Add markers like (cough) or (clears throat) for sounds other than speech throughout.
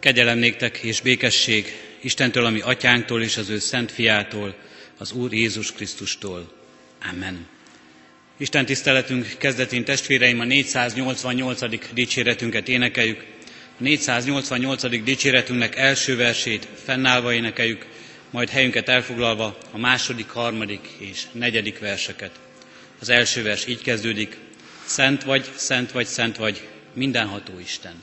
Kegyelem néktek és békesség Istentől, ami atyánktól és az ő szent fiától, az Úr Jézus Krisztustól. Amen. Isten tiszteletünk kezdetén testvéreim a 488. dicséretünket énekeljük. A 488. dicséretünknek első versét fennállva énekeljük, majd helyünket elfoglalva a második, harmadik és negyedik verseket. Az első vers így kezdődik. Szent vagy, szent vagy, szent vagy, mindenható Isten.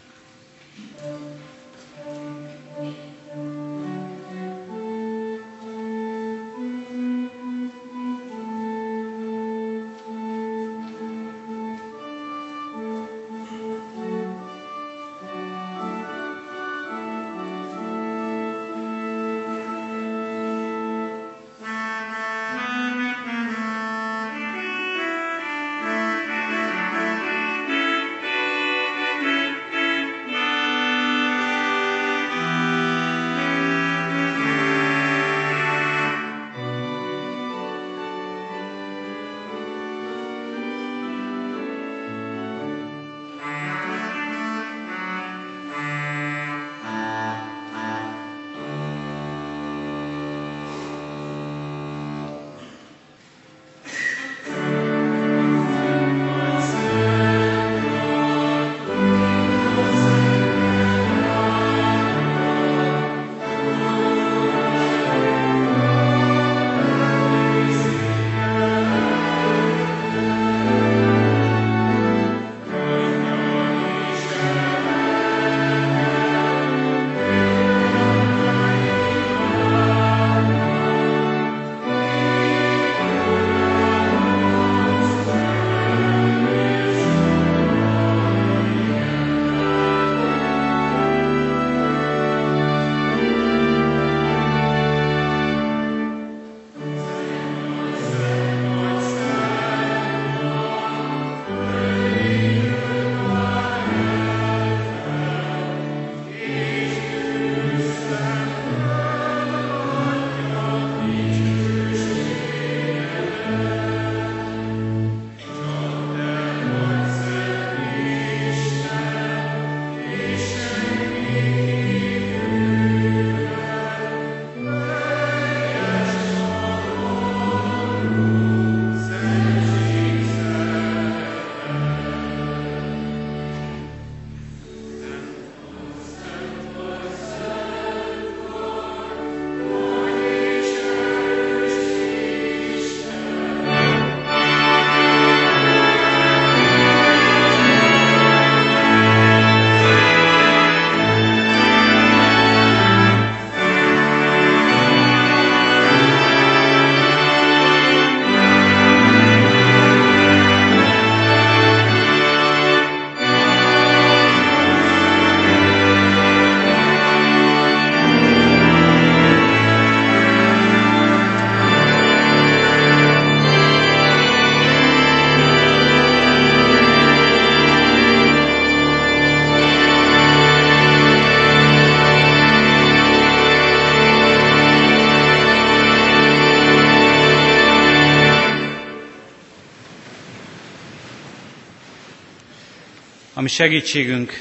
Ami segítségünk,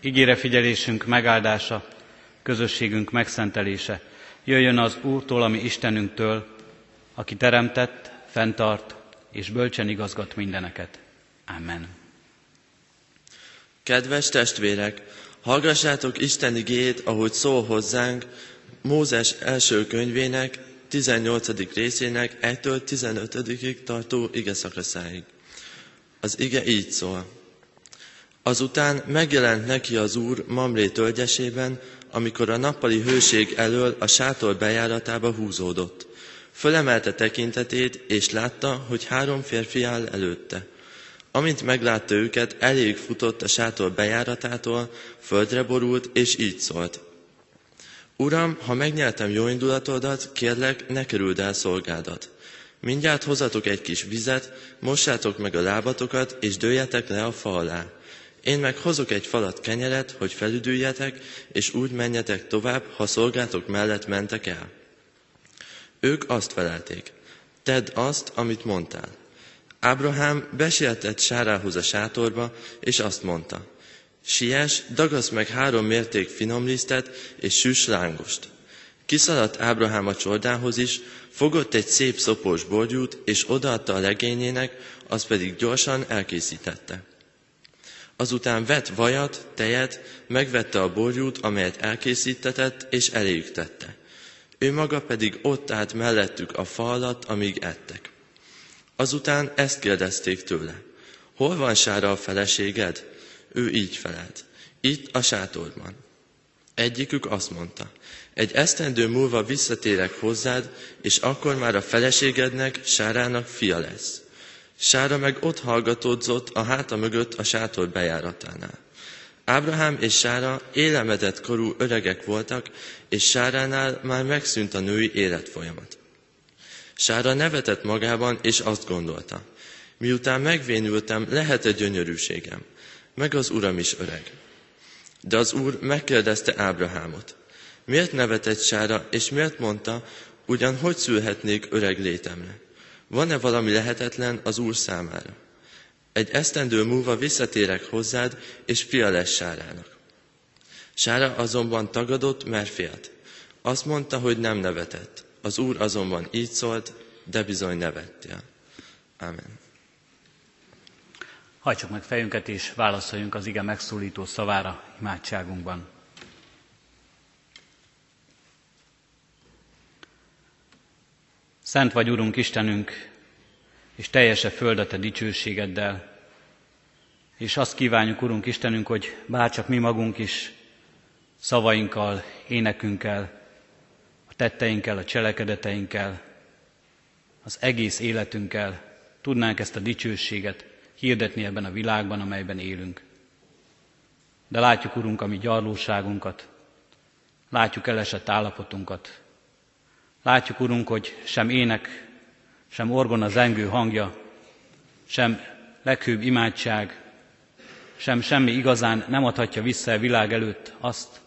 ígére figyelésünk megáldása, közösségünk megszentelése. Jöjjön az Úrtól, ami Istenünktől, aki teremtett, fenntart és bölcsen igazgat mindeneket. Amen. Kedves testvérek, hallgassátok Isten igét, ahogy szól hozzánk Mózes első könyvének 18. részének 1-től 15 tartó ige szakaszáig. Az ige így szól. Azután megjelent neki az Úr Mamré tölgyesében, amikor a nappali hőség elől a sátor bejáratába húzódott. Fölemelte tekintetét, és látta, hogy három férfi áll előtte. Amint meglátta őket, elég futott a sátor bejáratától, földre borult, és így szólt. Uram, ha megnyertem jó indulatodat, kérlek, ne kerüld el szolgádat. Mindjárt hozatok egy kis vizet, mossátok meg a lábatokat, és dőljetek le a fa alá. Én meg hozok egy falat kenyeret, hogy felüdüljetek, és úgy menjetek tovább, ha szolgátok mellett mentek el. Ők azt felelték, tedd azt, amit mondtál. Ábrahám besietett Sárához a sátorba, és azt mondta, Sies, dagasz meg három mérték finomlisztet és süs lángost. Kiszaladt Ábrahám a csordához is, fogott egy szép szopós borgyút, és odaadta a legényének, az pedig gyorsan elkészítette. Azután vett vajat, tejet, megvette a borjút, amelyet elkészítetett, és eléjük tette. Ő maga pedig ott állt mellettük a fa alatt, amíg ettek. Azután ezt kérdezték tőle. Hol van Sára a feleséged? Ő így felelt. Itt a sátorban. Egyikük azt mondta, egy esztendő múlva visszatérek hozzád, és akkor már a feleségednek, Sárának fia lesz. Sára meg ott hallgatódzott a háta mögött a sátor bejáratánál. Ábrahám és Sára élemedett korú öregek voltak, és Sáránál már megszűnt a női életfolyamat. Sára nevetett magában, és azt gondolta, miután megvénültem, lehet-e gyönyörűségem, meg az uram is öreg. De az úr megkérdezte Ábrahámot, miért nevetett Sára, és miért mondta, ugyan hogy szülhetnék öreg létemre? Van-e valami lehetetlen az Úr számára? Egy esztendő múlva visszatérek hozzád, és fia lesz Sárának. Sára azonban tagadott, mert félt. Azt mondta, hogy nem nevetett. Az Úr azonban így szólt, de bizony nevettél. Amen. Hajtsuk meg fejünket és válaszoljunk az ige megszólító szavára imádságunkban. Szent vagy, Urunk Istenünk, és teljese föld a Te dicsőségeddel. És azt kívánjuk, Urunk Istenünk, hogy bárcsak mi magunk is szavainkkal, énekünkkel, a tetteinkkel, a cselekedeteinkkel, az egész életünkkel tudnánk ezt a dicsőséget hirdetni ebben a világban, amelyben élünk. De látjuk, Urunk, a mi gyarlóságunkat, látjuk elesett állapotunkat, Látjuk, Urunk, hogy sem ének, sem orgona zengő hangja, sem leghőbb imádság, sem semmi igazán nem adhatja vissza a világ előtt azt,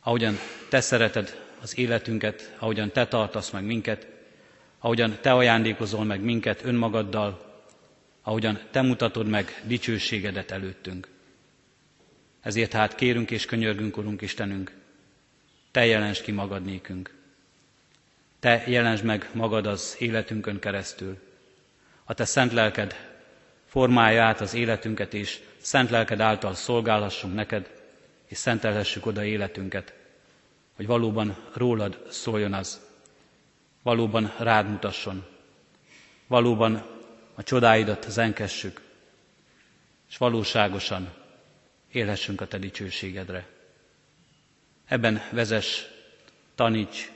ahogyan Te szereted az életünket, ahogyan Te tartasz meg minket, ahogyan Te ajándékozol meg minket önmagaddal, ahogyan Te mutatod meg dicsőségedet előttünk. Ezért hát kérünk és könyörgünk, Urunk Istenünk, Te jelens ki magad nékünk. Te jelensd meg magad az életünkön keresztül. A Te szent lelked formálja át az életünket, és szent lelked által szolgálhassunk neked, és szentelhessük oda életünket, hogy valóban rólad szóljon az, valóban rád mutasson, valóban a csodáidat zenkessük, és valóságosan élhessünk a Te dicsőségedre. Ebben vezes, taníts,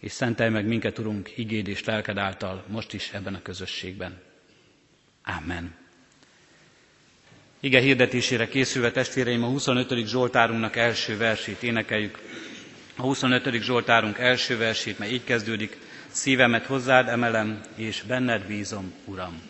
és szentelj meg minket, Urunk, igéd és lelked által most is ebben a közösségben. Amen. Ige hirdetésére készülve testvéreim a 25. Zsoltárunknak első versét énekeljük. A 25. Zsoltárunk első versét, mert így kezdődik, szívemet hozzád emelem, és benned bízom, Uram.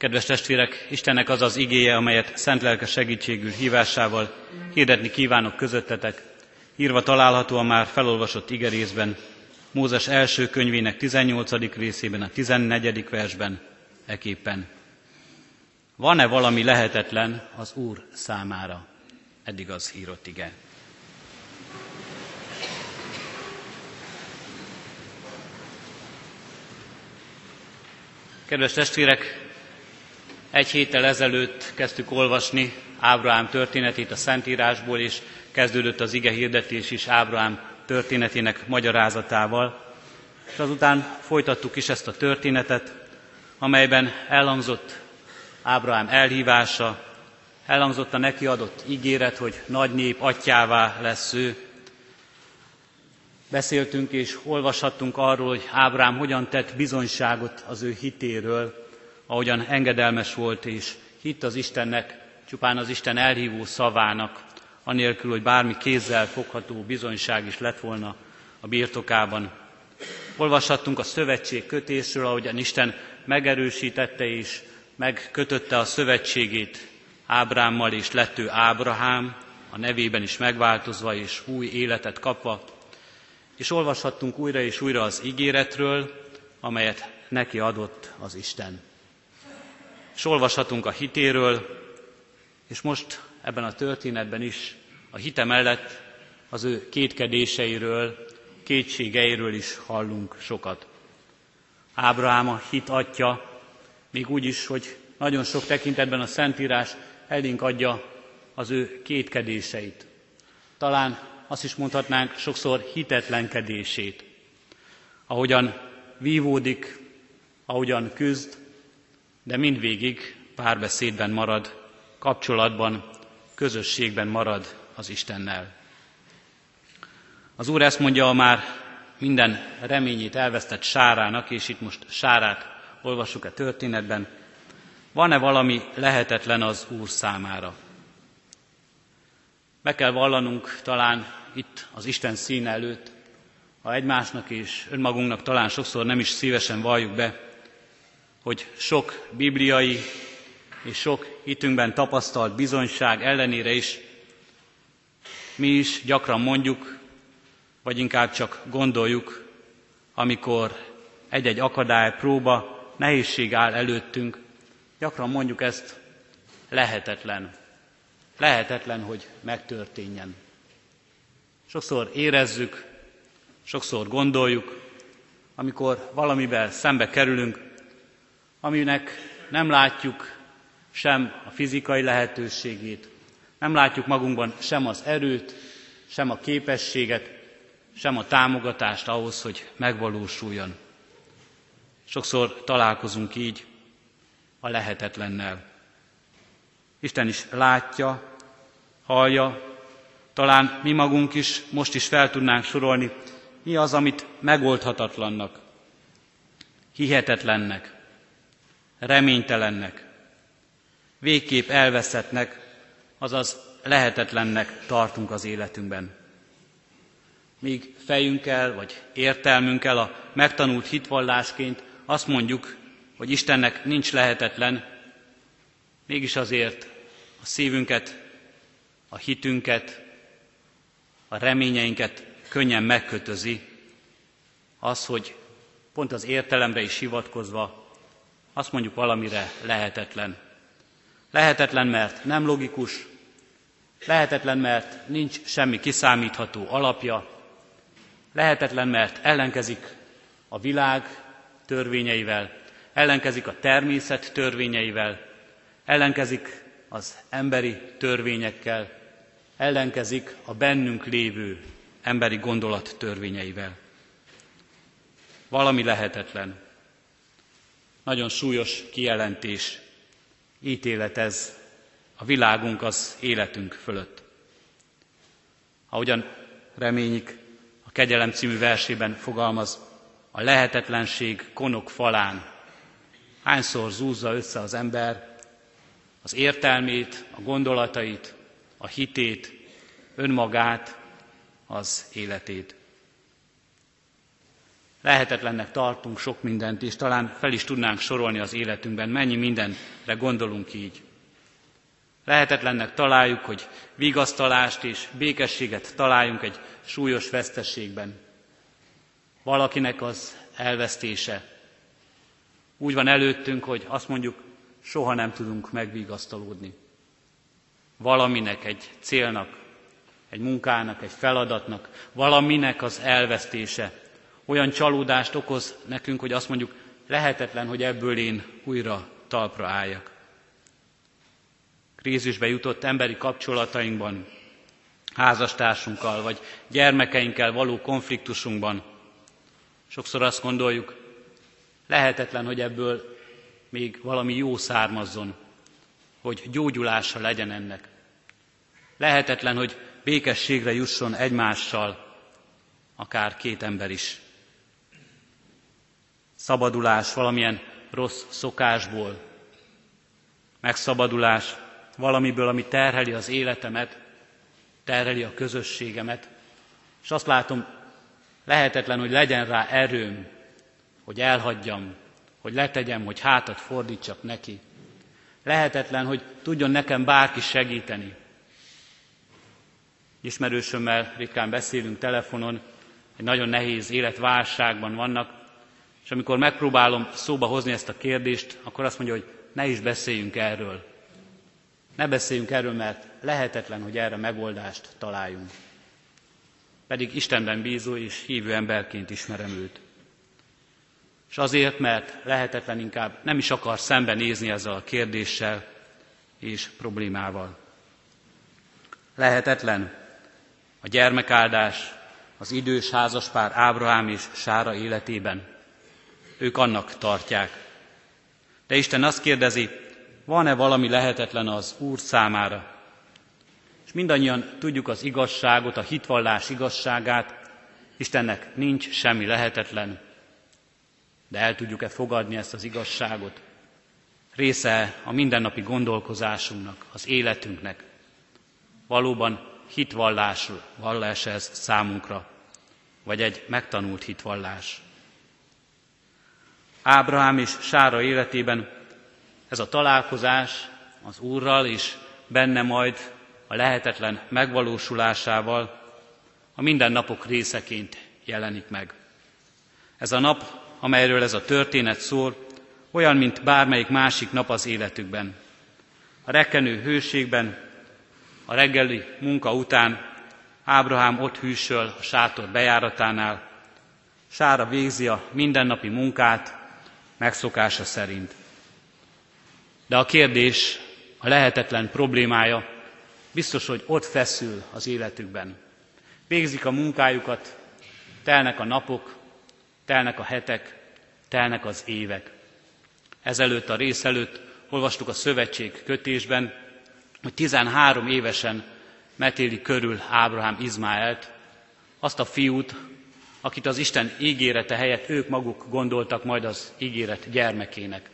Kedves testvérek, Istennek az az igéje, amelyet szent lelke segítségül hívásával hirdetni kívánok közöttetek, írva található a már felolvasott igerészben, Mózes első könyvének 18. részében, a 14. versben, eképpen. Van-e valami lehetetlen az Úr számára? Eddig az írott ige. Kedves testvérek, egy héttel ezelőtt kezdtük olvasni Ábrahám történetét a Szentírásból, és kezdődött az ige hirdetés is Ábrahám történetének magyarázatával, és azután folytattuk is ezt a történetet, amelyben elhangzott Ábrahám elhívása, elhangzott a neki adott ígéret, hogy nagy nép atyává lesz ő. Beszéltünk és olvashattunk arról, hogy Ábrám hogyan tett bizonyságot az ő hitéről, ahogyan engedelmes volt és hitt az Istennek, csupán az Isten elhívó szavának, anélkül, hogy bármi kézzel fogható bizonyság is lett volna a birtokában. Olvashattunk a szövetség kötésről, ahogyan Isten megerősítette és megkötötte a szövetségét Ábrámmal, és lett ő Ábrahám, a nevében is megváltozva és új életet kapva. És olvashattunk újra és újra az ígéretről, amelyet neki adott az Isten. És olvashatunk a hitéről, és most ebben a történetben is a hite mellett az ő kétkedéseiről, kétségeiről is hallunk sokat. Ábrahám a hit atya, még úgy is, hogy nagyon sok tekintetben a Szentírás elénk adja az ő kétkedéseit. Talán azt is mondhatnánk sokszor hitetlenkedését. Ahogyan vívódik, ahogyan küzd, de mindvégig párbeszédben marad, kapcsolatban, közösségben marad az Istennel. Az Úr ezt mondja a már minden reményét elvesztett sárának, és itt most sárát olvassuk a történetben, van-e valami lehetetlen az Úr számára? Be kell vallanunk talán itt az Isten szín előtt, ha egymásnak és önmagunknak talán sokszor nem is szívesen valljuk be, hogy sok bibliai és sok hitünkben tapasztalt bizonyság ellenére is mi is gyakran mondjuk, vagy inkább csak gondoljuk, amikor egy-egy akadály, próba, nehézség áll előttünk, gyakran mondjuk ezt lehetetlen. Lehetetlen, hogy megtörténjen. Sokszor érezzük, sokszor gondoljuk, amikor valamivel szembe kerülünk, aminek nem látjuk sem a fizikai lehetőségét, nem látjuk magunkban sem az erőt, sem a képességet, sem a támogatást ahhoz, hogy megvalósuljon. Sokszor találkozunk így a lehetetlennel. Isten is látja, hallja, talán mi magunk is most is fel tudnánk sorolni, mi az, amit megoldhatatlannak, hihetetlennek, reménytelennek, végképp elveszettnek, azaz lehetetlennek tartunk az életünkben. Míg fejünkkel vagy értelmünkkel a megtanult hitvallásként azt mondjuk, hogy Istennek nincs lehetetlen, mégis azért a szívünket, a hitünket, a reményeinket könnyen megkötözi az, hogy pont az értelemre is hivatkozva azt mondjuk valamire lehetetlen. Lehetetlen, mert nem logikus, lehetetlen, mert nincs semmi kiszámítható alapja, lehetetlen, mert ellenkezik a világ törvényeivel, ellenkezik a természet törvényeivel, ellenkezik az emberi törvényekkel, ellenkezik a bennünk lévő emberi gondolat törvényeivel. Valami lehetetlen. Nagyon súlyos kijelentés, ítélet ez a világunk az életünk fölött. Ahogyan reményik a Kegyelem című versében fogalmaz, a lehetetlenség konok falán hányszor zúzza össze az ember az értelmét, a gondolatait, a hitét, önmagát, az életét. Lehetetlennek tartunk sok mindent, és talán fel is tudnánk sorolni az életünkben, mennyi mindenre gondolunk így. Lehetetlennek találjuk, hogy vigasztalást és békességet találjunk egy súlyos vesztességben. Valakinek az elvesztése. Úgy van előttünk, hogy azt mondjuk, soha nem tudunk megvigasztalódni. Valaminek, egy célnak, egy munkának, egy feladatnak, valaminek az elvesztése olyan csalódást okoz nekünk, hogy azt mondjuk, lehetetlen, hogy ebből én újra talpra álljak. Krízisbe jutott emberi kapcsolatainkban, házastársunkkal vagy gyermekeinkkel való konfliktusunkban. Sokszor azt gondoljuk, lehetetlen, hogy ebből még valami jó származzon, hogy gyógyulása legyen ennek. Lehetetlen, hogy békességre jusson egymással, akár két ember is. Szabadulás valamilyen rossz szokásból, megszabadulás valamiből, ami terheli az életemet, terheli a közösségemet, és azt látom, lehetetlen, hogy legyen rá erőm, hogy elhagyjam, hogy letegyem, hogy hátat fordítsak neki. Lehetetlen, hogy tudjon nekem bárki segíteni. Ismerősömmel ritkán beszélünk telefonon, egy nagyon nehéz életválságban vannak, és amikor megpróbálom szóba hozni ezt a kérdést, akkor azt mondja, hogy ne is beszéljünk erről. Ne beszéljünk erről, mert lehetetlen, hogy erre megoldást találjunk. Pedig Istenben bízó és hívő emberként ismerem őt. És azért, mert lehetetlen inkább nem is akar szembenézni ezzel a kérdéssel és problémával. Lehetetlen a gyermekáldás, az idős házaspár Ábrahám és Sára életében. Ők annak tartják. De Isten azt kérdezi, van-e valami lehetetlen az Úr számára? És mindannyian tudjuk az igazságot, a hitvallás igazságát, Istennek nincs semmi lehetetlen, de el tudjuk-e fogadni ezt az igazságot? Része a mindennapi gondolkozásunknak, az életünknek. Valóban hitvallás, vallás ez számunkra, vagy egy megtanult hitvallás. Ábrahám és Sára életében ez a találkozás az Úrral és benne majd a lehetetlen megvalósulásával a mindennapok részeként jelenik meg. Ez a nap, amelyről ez a történet szól, olyan, mint bármelyik másik nap az életükben. A rekkenő hőségben, a reggeli munka után Ábrahám ott hűsöl a sátor bejáratánál, Sára végzi a mindennapi munkát megszokása szerint. De a kérdés, a lehetetlen problémája biztos, hogy ott feszül az életükben. Végzik a munkájukat, telnek a napok, telnek a hetek, telnek az évek. Ezelőtt a rész előtt olvastuk a szövetség kötésben, hogy 13 évesen metéli körül Ábrahám Izmáelt, azt a fiút, akit az Isten ígérete helyett ők maguk gondoltak majd az ígéret gyermekének.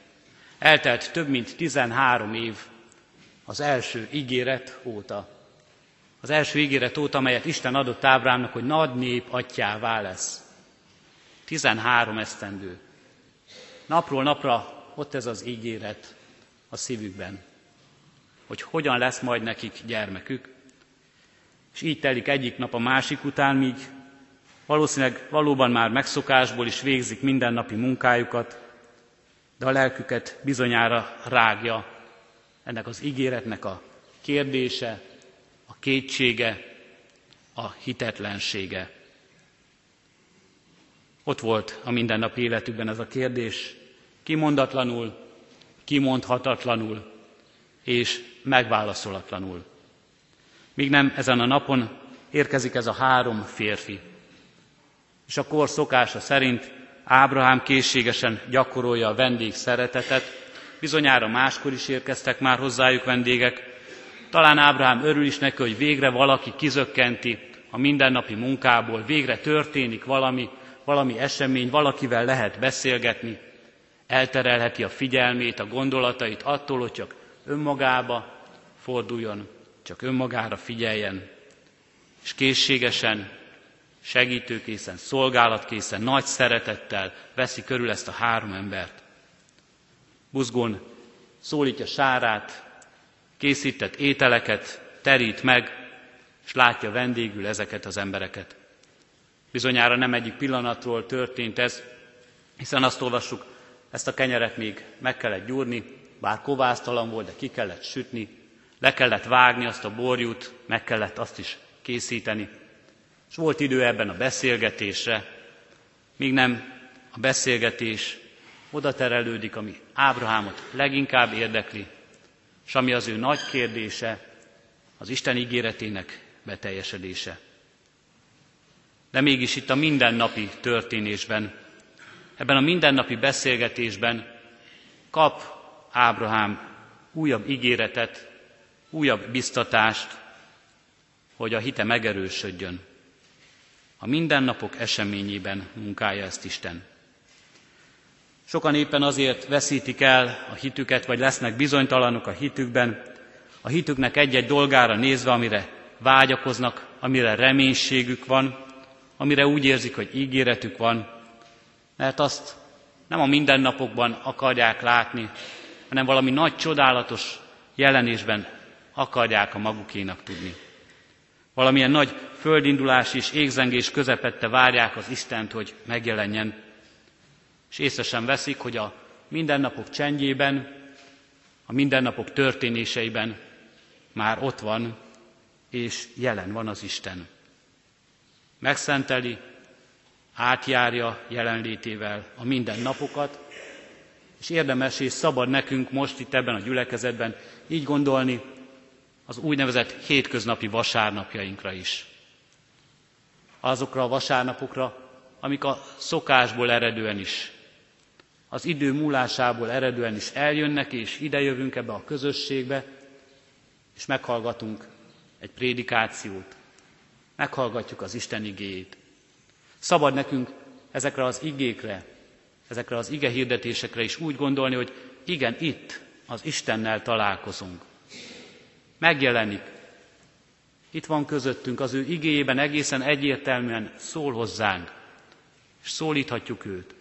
Eltelt több mint 13 év az első ígéret óta. Az első ígéret óta, amelyet Isten adott Ábrámnak, hogy nagy nép atyává lesz. 13 esztendő. Napról napra ott ez az ígéret a szívükben, hogy hogyan lesz majd nekik gyermekük. És így telik egyik nap a másik után, míg valószínűleg valóban már megszokásból is végzik mindennapi munkájukat, de a lelküket bizonyára rágja ennek az ígéretnek a kérdése, a kétsége, a hitetlensége. Ott volt a mindennapi életükben ez a kérdés, kimondatlanul, kimondhatatlanul és megválaszolatlanul. Míg nem ezen a napon érkezik ez a három férfi. És a kor szokása szerint Ábrahám készségesen gyakorolja a vendég szeretetet, bizonyára máskor is érkeztek már hozzájuk vendégek. Talán Ábrahám örül is neki, hogy végre valaki kizökkenti a mindennapi munkából, végre történik valami, valami esemény, valakivel lehet beszélgetni, elterelheti a figyelmét, a gondolatait attól, hogy csak önmagába forduljon, csak önmagára figyeljen, és készségesen, segítőkészen, szolgálatkészen, nagy szeretettel veszi körül ezt a három embert. Buzgón szólítja Sárát, készített ételeket terít meg, és látja vendégül ezeket az embereket. Bizonyára nem egyik pillanatról történt ez, hiszen azt olvassuk, ezt a kenyeret még meg kellett gyúrni, bár kovásztalan volt, de ki kellett sütni, le kellett vágni azt a borjút, meg kellett azt is készíteni. És volt idő ebben a beszélgetésre, míg nem a beszélgetés oda terelődik, ami Ábrahámot leginkább érdekli, és ami az ő nagy kérdése, az Isten ígéretének beteljesedése. De mégis itt a mindennapi történésben, ebben a mindennapi beszélgetésben kap Ábrahám újabb ígéretet, újabb biztatást, hogy a hite megerősödjön. A mindennapok eseményében munkálja ezt Isten. Sokan éppen azért veszítik el a hitüket, vagy lesznek bizonytalanok a hitükben, a hitüknek egy-egy dolgára nézve, amire vágyakoznak, amire reménységük van, amire úgy érzik, hogy ígéretük van, mert azt nem a mindennapokban akarják látni, hanem valami nagy, csodálatos jelenésben akarják a magukénak tudni. Valamilyen nagy földindulás és égzengés közepette várják az Istent, hogy megjelenjen, és észre sem veszik, hogy a mindennapok csendjében, a mindennapok történéseiben már ott van, és jelen van az Isten. Megszenteli, átjárja jelenlétével a mindennapokat, és érdemes és szabad nekünk most itt ebben a gyülekezetben így gondolni az úgynevezett hétköznapi vasárnapjainkra is. Azokra a vasárnapokra, amik a szokásból eredően is, az idő múlásából eredően is eljönnek, és idejövünk ebbe a közösségbe, és meghallgatunk egy prédikációt, meghallgatjuk az Isten igéjét. Szabad nekünk ezekre az igékre, ezekre az ige hirdetésekre is úgy gondolni, hogy igen, itt az Istennel találkozunk. Megjelenik. Itt van közöttünk, az ő igéjében egészen egyértelműen szól hozzánk, és szólíthatjuk őt.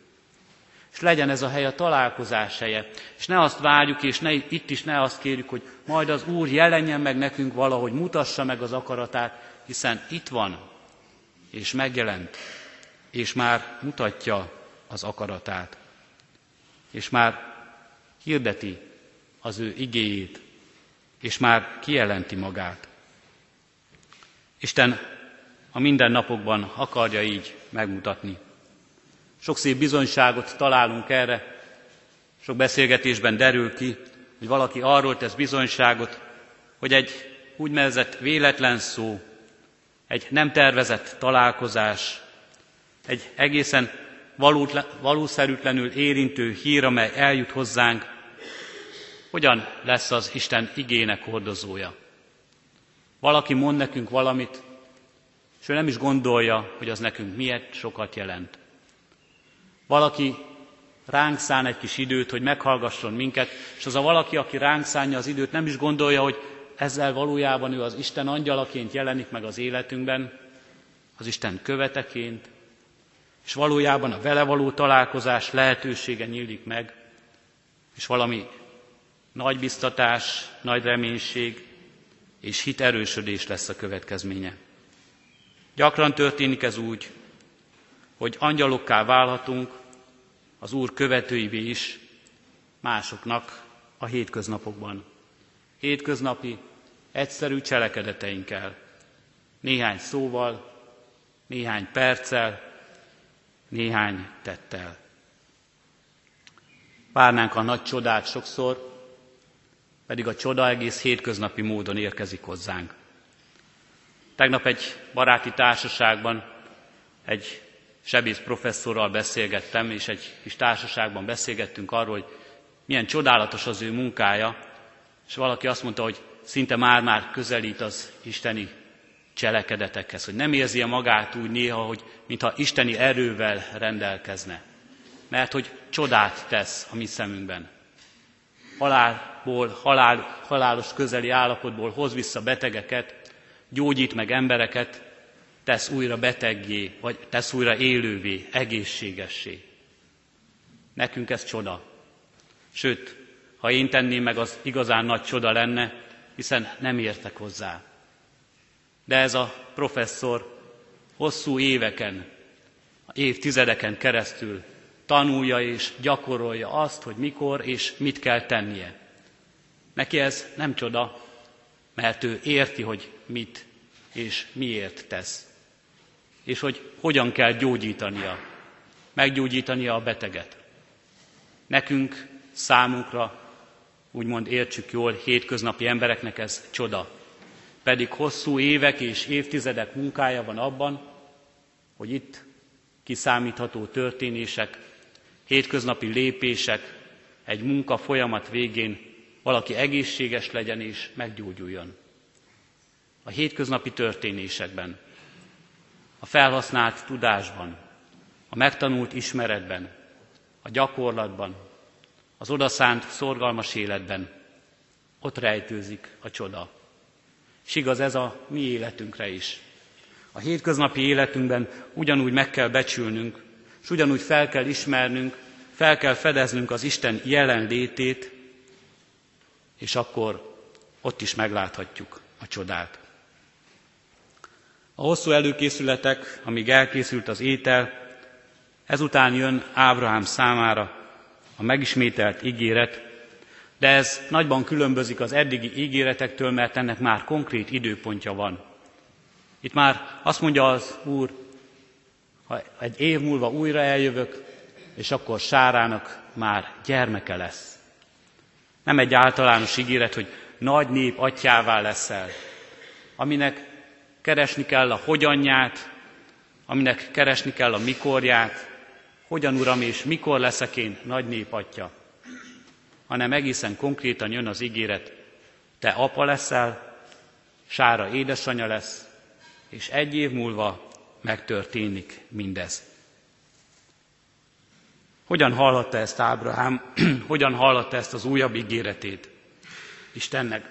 És legyen ez a hely a találkozás helye. És ne azt várjuk, és ne, itt is ne azt kérjük, hogy majd az Úr jelenjen meg nekünk valahogy, mutassa meg az akaratát, hiszen itt van, és megjelent, és már mutatja az akaratát, és már hirdeti az ő igéjét, és már kijelenti magát. Isten a mindennapokban akarja így megmutatni. Sok szép bizonyságot találunk erre, sok beszélgetésben derül ki, hogy valaki arról tesz bizonyságot, hogy egy úgynevezett véletlen szó, egy nem tervezett találkozás, egy egészen valószerűtlenül érintő hír, amely eljut hozzánk, hogyan lesz az Isten igének hordozója. Valaki mond nekünk valamit, és ő nem is gondolja, hogy az nekünk miért sokat jelent. Valaki ránk szán egy kis időt, hogy meghallgasson minket, és az a valaki, aki ránk szánja az időt, nem is gondolja, hogy ezzel valójában ő az Isten angyalaként jelenik meg az életünkben, az Isten követeként, és valójában a vele való találkozás lehetősége nyílik meg, és valami nagy biztatás, nagy reménység és hit erősödés lesz a következménye. Gyakran történik ez úgy, hogy angyalokká válhatunk, az Úr követőivé is másoknak a hétköznapokban. Hétköznapi, egyszerű cselekedeteinkkel, néhány szóval, néhány perccel, néhány tettel. Várnánk a nagy csodát sokszor, pedig a csoda egész hétköznapi módon érkezik hozzánk. Tegnap egy baráti társaságban egy sebész professzorral beszélgettem, és egy kis társaságban beszélgettünk arról, hogy milyen csodálatos az ő munkája, és valaki azt mondta, hogy szinte már-már közelít az isteni cselekedetekhez, hogy nem érzi a magát úgy néha, hogy mintha isteni erővel rendelkezne. Mert hogy csodát tesz a mi szemünkben. Halálból, halál, halálos közeli állapotból hoz vissza betegeket, gyógyít meg embereket, tesz újra beteggé, vagy tesz újra élővé, egészségessé. Nekünk ez csoda. Sőt, ha én tenném meg, az igazán nagy csoda lenne, hiszen nem értek hozzá. De ez a professzor hosszú éveken, évtizedeken keresztül tanulja és gyakorolja azt, hogy mikor és mit kell tennie. Neki ez nem csoda, mert ő érti, hogy mit és miért tesz. És hogy hogyan kell gyógyítania, meggyógyítania a beteget. Nekünk, számunkra, úgymond értsük jól, hétköznapi embereknek ez csoda. Pedig hosszú évek és évtizedek munkája van abban, hogy itt kiszámítható történések, hétköznapi lépések, egy munka folyamat végén valaki egészséges legyen és meggyógyuljon. A hétköznapi történésekben, a felhasznált tudásban, a megtanult ismeretben, a gyakorlatban, az odaszánt szorgalmas életben, ott rejtőzik a csoda. És igaz ez a mi életünkre is. A hétköznapi életünkben ugyanúgy meg kell becsülnünk, és ugyanúgy fel kell ismernünk, fel kell fedeznünk az Isten jelenlétét, és akkor ott is megláthatjuk a csodát. A hosszú előkészületek, amíg elkészült az étel, ezután jön Ábrahám számára a megismételt ígéret, de ez nagyban különbözik az eddigi ígéretektől, mert ennek már konkrét időpontja van. Itt már azt mondja az Úr, ha egy év múlva újra eljövök, és akkor Sárának már gyermeke lesz. Nem egy általános ígéret, hogy nagy nép atyává leszel, aminek keresni kell a hogyanját, aminek keresni kell a mikorját, hogyan uram és mikor leszek én nagy nép atya, hanem egészen konkrétan jön az ígéret, te apa leszel, Sára édesanyja lesz, és egy év múlva megtörténik mindez. Hogyan hallotta ezt Ábrahám, (clears throat) hogyan hallotta ezt az újabb ígéretét Istennek?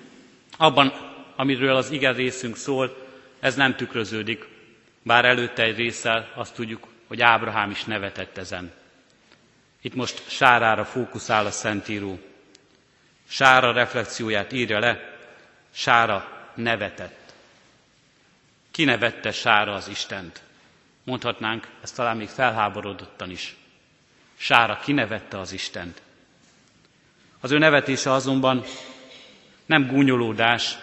(clears throat) Abban, amiről az ige részünk szól, ez nem tükröződik, bár előtte egy résszel azt tudjuk, hogy Ábrahám is nevetett ezen. Itt most Sárára fókuszál a Szentíró. Sára reflexióját írja le, Sára nevetett. Ki nevette Sára az Istent? Mondhatnánk, ezt talán még felháborodottan is. Sára kinevette az Istent. Az ő nevetése azonban nem gúnyolódás,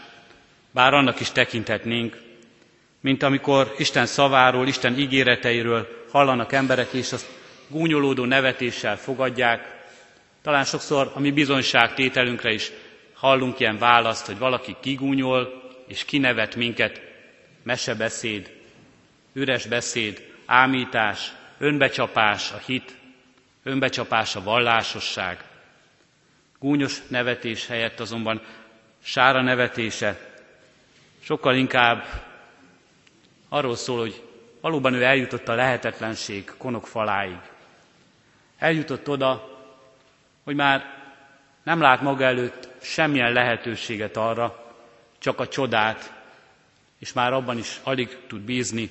bár annak is tekinthetnénk, mint amikor Isten szaváról, Isten ígéreteiről hallanak emberek, és azt gúnyolódó nevetéssel fogadják. Talán sokszor a mi bizonyságtételünkre is hallunk ilyen választ, hogy valaki kigúnyol, és kinevet minket, mesebeszéd, üres beszéd, ámítás, önbecsapás a hit, önbecsapás a vallásosság. Gúnyos nevetés helyett azonban sára nevetése sokkal inkább arról szól, hogy valóban ő eljutott a lehetetlenség konok faláig. Eljutott oda, hogy már nem lát maga előtt semmilyen lehetőséget arra, csak a csodát, és már abban is alig tud bízni,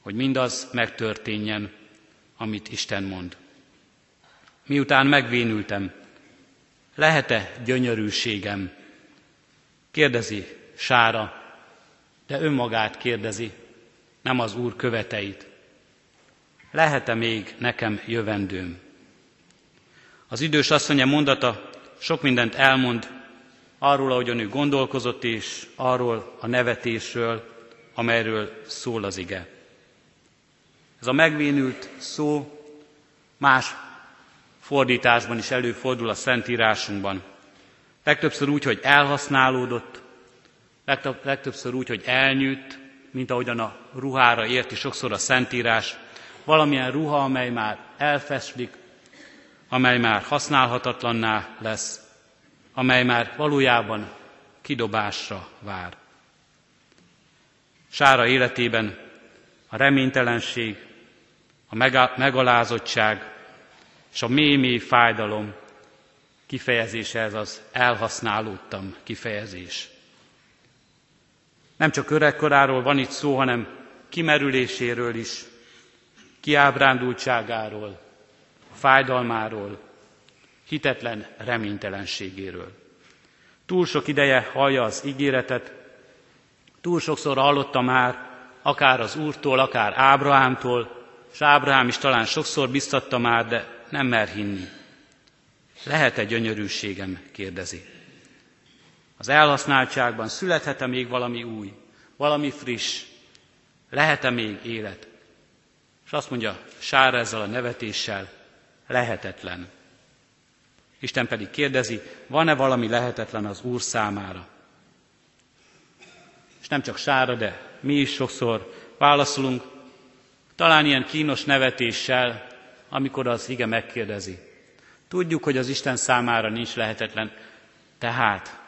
hogy mindaz megtörténjen, amit Isten mond. Miután megvénültem, lehet-e gyönyörűségem? Kérdezi Sára, de önmagát kérdezi, nem az Úr követeit. Lehet-e még nekem jövendőm? Az idős asszonya mondata sok mindent elmond arról, ahogyan ő gondolkozott, és arról a nevetésről, amelyről szól az ige. Ez a megvénült szó más fordításban is előfordul a Szentírásunkban. Legtöbbször úgy, hogy elhasználódott, legtöbbször úgy, hogy elnyűtt, mint ahogyan a ruhára érti sokszor a Szentírás, valamilyen ruha, amely már elfeslik, amely már használhatatlanná lesz, amely már valójában kidobásra vár. Sára életében a reménytelenség, a megalázottság és a mély-mély fájdalom kifejezése ez az elhasználódtam kifejezés. Nem csak öregkoráról van itt szó, hanem kimerüléséről is, kiábrándultságáról, fájdalmáról, hitetlen reménytelenségéről. Túl sok ideje hallja az ígéretet, túl sokszor hallotta már, akár az Úrtól, akár Ábrahámtól, és Ábrahám is talán sokszor biztatta már, de nem mer hinni. Lehet-e gyönyörűségem? kérdezi. Az elhasználtságban születhet-e még valami új, valami friss? Lehet-e még élet? És azt mondja Sára ezzel a nevetéssel, lehetetlen. Isten pedig kérdezi, van-e valami lehetetlen az Úr számára? És nem csak Sára, de mi is sokszor válaszolunk, talán ilyen kínos nevetéssel, amikor az ige megkérdezi. Tudjuk, hogy az Isten számára nincs lehetetlen, tehát,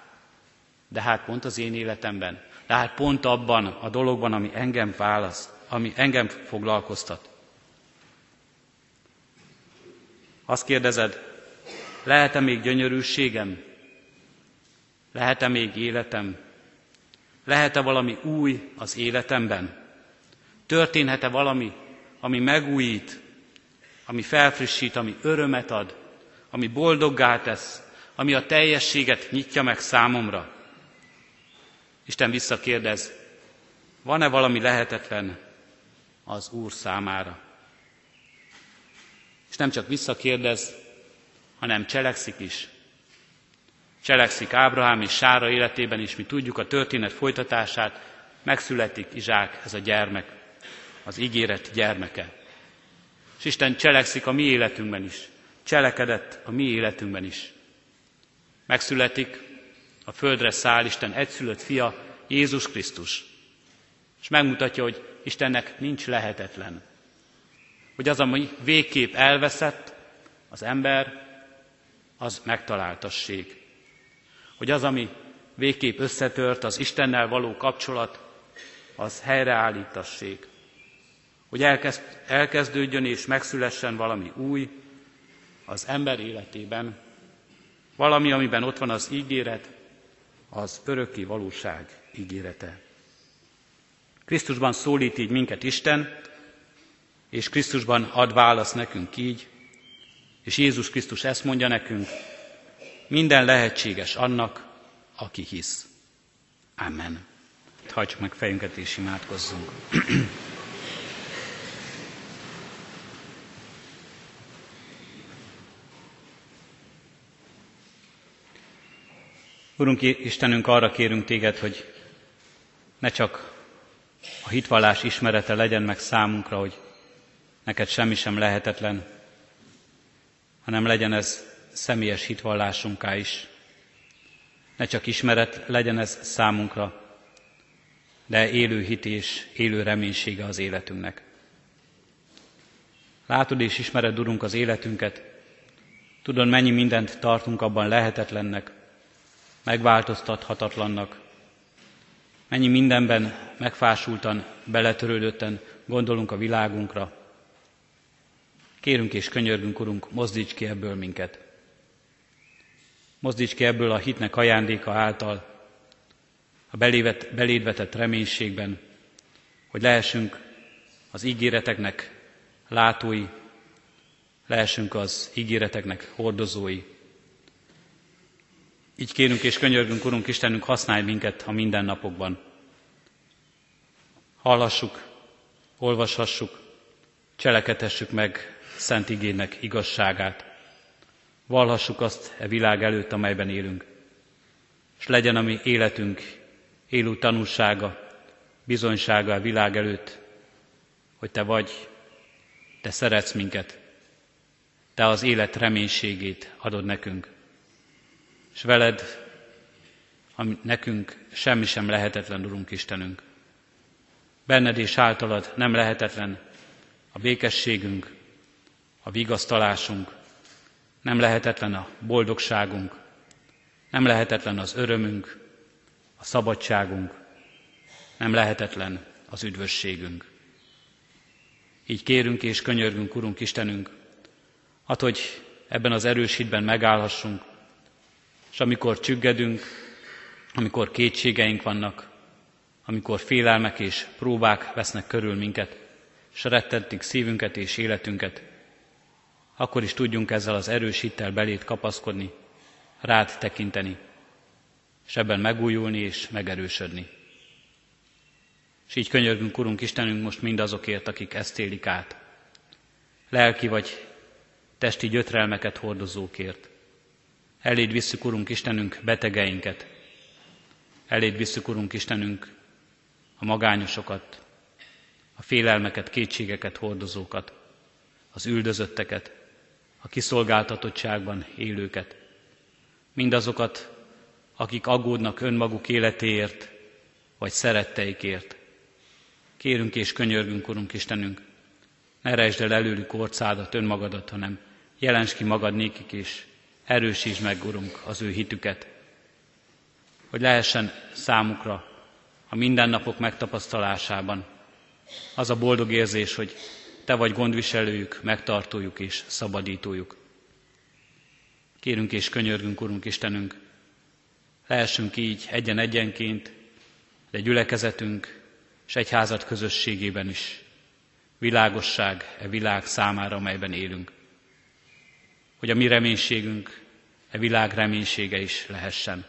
de hát pont az én életemben, de hát pont abban a dologban, ami engem választ, ami engem foglalkoztat. Azt kérdezed, lehet-e még gyönyörűségem? Lehet-e még életem? Lehet-e valami új az életemben? Történhet-e valami, ami megújít, ami felfrissít, ami örömet ad, ami boldoggá tesz, ami a teljességet nyitja meg számomra? Isten visszakérdez, van-e valami lehetetlen az Úr számára? És nem csak visszakérdez, hanem cselekszik is. Cselekszik Ábrahám és Sára életében is, mi tudjuk a történet folytatását, megszületik Izsák, ez a gyermek, az ígéret gyermeke. És Isten cselekszik a mi életünkben is, cselekedett a mi életünkben is. Megszületik, a földre száll Isten egyszülött fia, Jézus Krisztus. És megmutatja, hogy Istennek nincs lehetetlen. Hogy az, ami végképp elveszett, az ember, az megtaláltassék. Hogy az, ami végképp összetört, az Istennel való kapcsolat, az helyreállítassék. Hogy elkezd, elkezdődjön és megszülessen valami új az ember életében, valami, amiben ott van az ígéret, az örökké valóság ígérete. Krisztusban szólít így minket Isten, és Krisztusban ad választ nekünk így, és Jézus Krisztus ezt mondja nekünk, minden lehetséges annak, aki hisz. Amen. Hagyjuk meg fejünket és imádkozzunk. (clears throat) Urunk Istenünk, arra kérünk téged, hogy ne csak a hitvallás ismerete legyen meg számunkra, hogy neked semmi sem lehetetlen, hanem legyen ez személyes hitvallásunká is. Ne csak ismeret legyen ez számunkra, de élő hit és élő reménysége az életünknek. Látod és ismered, Urunk, az életünket, tudod, mennyi mindent tartunk abban lehetetlennek, megváltoztathatatlannak, mennyi mindenben megfásultan, beletörődötten gondolunk a világunkra, Kérünk és könyörgünk, Urunk, mozdíts ki ebből minket. Mozdíts ki ebből a hitnek ajándéka által, a belévet, beléd vetett reménységben, hogy lehessünk az ígéreteknek látói, lehessünk az ígéreteknek hordozói. Így kérünk és könyörgünk, Urunk Istenünk, használj minket a mindennapokban. Hallassuk, olvashassuk, cselekedhessük meg szent igének igazságát. Valhassuk azt e világ előtt, amelyben élünk. És legyen a mi életünk élő tanúsága, bizonysága a világ előtt, hogy Te vagy, Te szeretsz minket, Te az élet reménységét adod nekünk. És veled, ami nekünk semmi sem lehetetlen, Urunk Istenünk. Benned és általad nem lehetetlen a békességünk, a vigasztalásunk, nem lehetetlen a boldogságunk, nem lehetetlen az örömünk, a szabadságunk, nem lehetetlen az üdvösségünk. Így kérünk és könyörgünk, Urunk Istenünk, hát, hogy ebben az erős hitben megállhassunk, és amikor csüggedünk, amikor kétségeink vannak, amikor félelmek és próbák vesznek körül minket, és rettentik szívünket és életünket, akkor is tudjunk ezzel az erős hittel belét kapaszkodni, rád tekinteni. és ebben megújulni és megerősödni. És így könyörgünk, Urunk Istenünk, most mindazokért, akik ezt élik át. Lelki vagy testi gyötrelmeket hordozókért. Eléd visszük, Urunk Istenünk, betegeinket. Eléd visszük, Urunk Istenünk, a magányosokat, a félelmeket, kétségeket hordozókat, az üldözötteket, a kiszolgáltatottságban élőket. Mindazokat, akik aggódnak önmaguk életéért, vagy szeretteikért. Kérünk és könyörgünk, Urunk Istenünk, ne rejtsd el előlük orcádat, önmagadat, hanem jelens ki magad nékik, és erősítsd meg, Urunk, az ő hitüket, hogy lehessen számukra a mindennapok megtapasztalásában az a boldog érzés, hogy Te vagy gondviselőjük, megtartójuk és szabadítójuk. Kérünk és könyörgünk, Urunk Istenünk, lehessünk így egyen-egyenként, de gyülekezetünk és egyházat közösségében is világosság e világ számára, amelyben élünk. Hogy a mi reménységünk e világ reménysége is lehessen.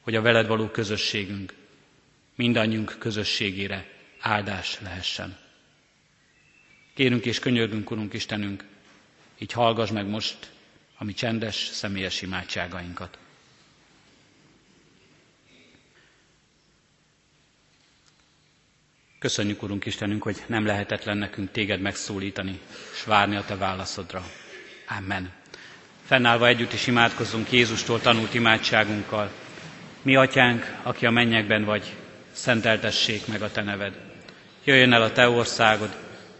Hogy a veled való közösségünk mindannyiunk közösségére áldás lehessen. Kérünk és könyörgünk, Urunk Istenünk, így hallgass meg most a mi csendes, személyes imádságainkat. Köszönjük, Urunk Istenünk, hogy nem lehetetlen nekünk téged megszólítani, és várni a te válaszodra. Amen. Fennállva együtt is imádkozzunk Jézustól tanult imádságunkkal. Mi, Atyánk, aki a mennyekben vagy, szenteltessék meg a Te neved. Jöjjön el a Te országod,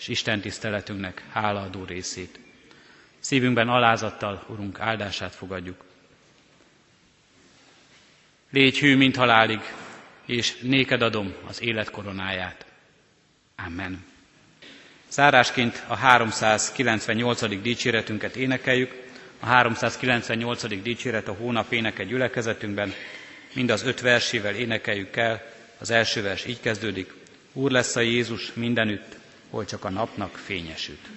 és Isten tiszteletünknek hálaadó részét. Szívünkben alázattal, Urunk, áldását fogadjuk. Légy hű, mint halálig, és néked adom az élet koronáját. Amen. Zárásként a 398. dicséretünket énekeljük. A 398. dicséret a hónap éneke gyülekezetünkben. Mind az öt versével énekeljük el. Az első vers így kezdődik. Úr lesz a Jézus mindenütt, hol csak a napnak fényesüt.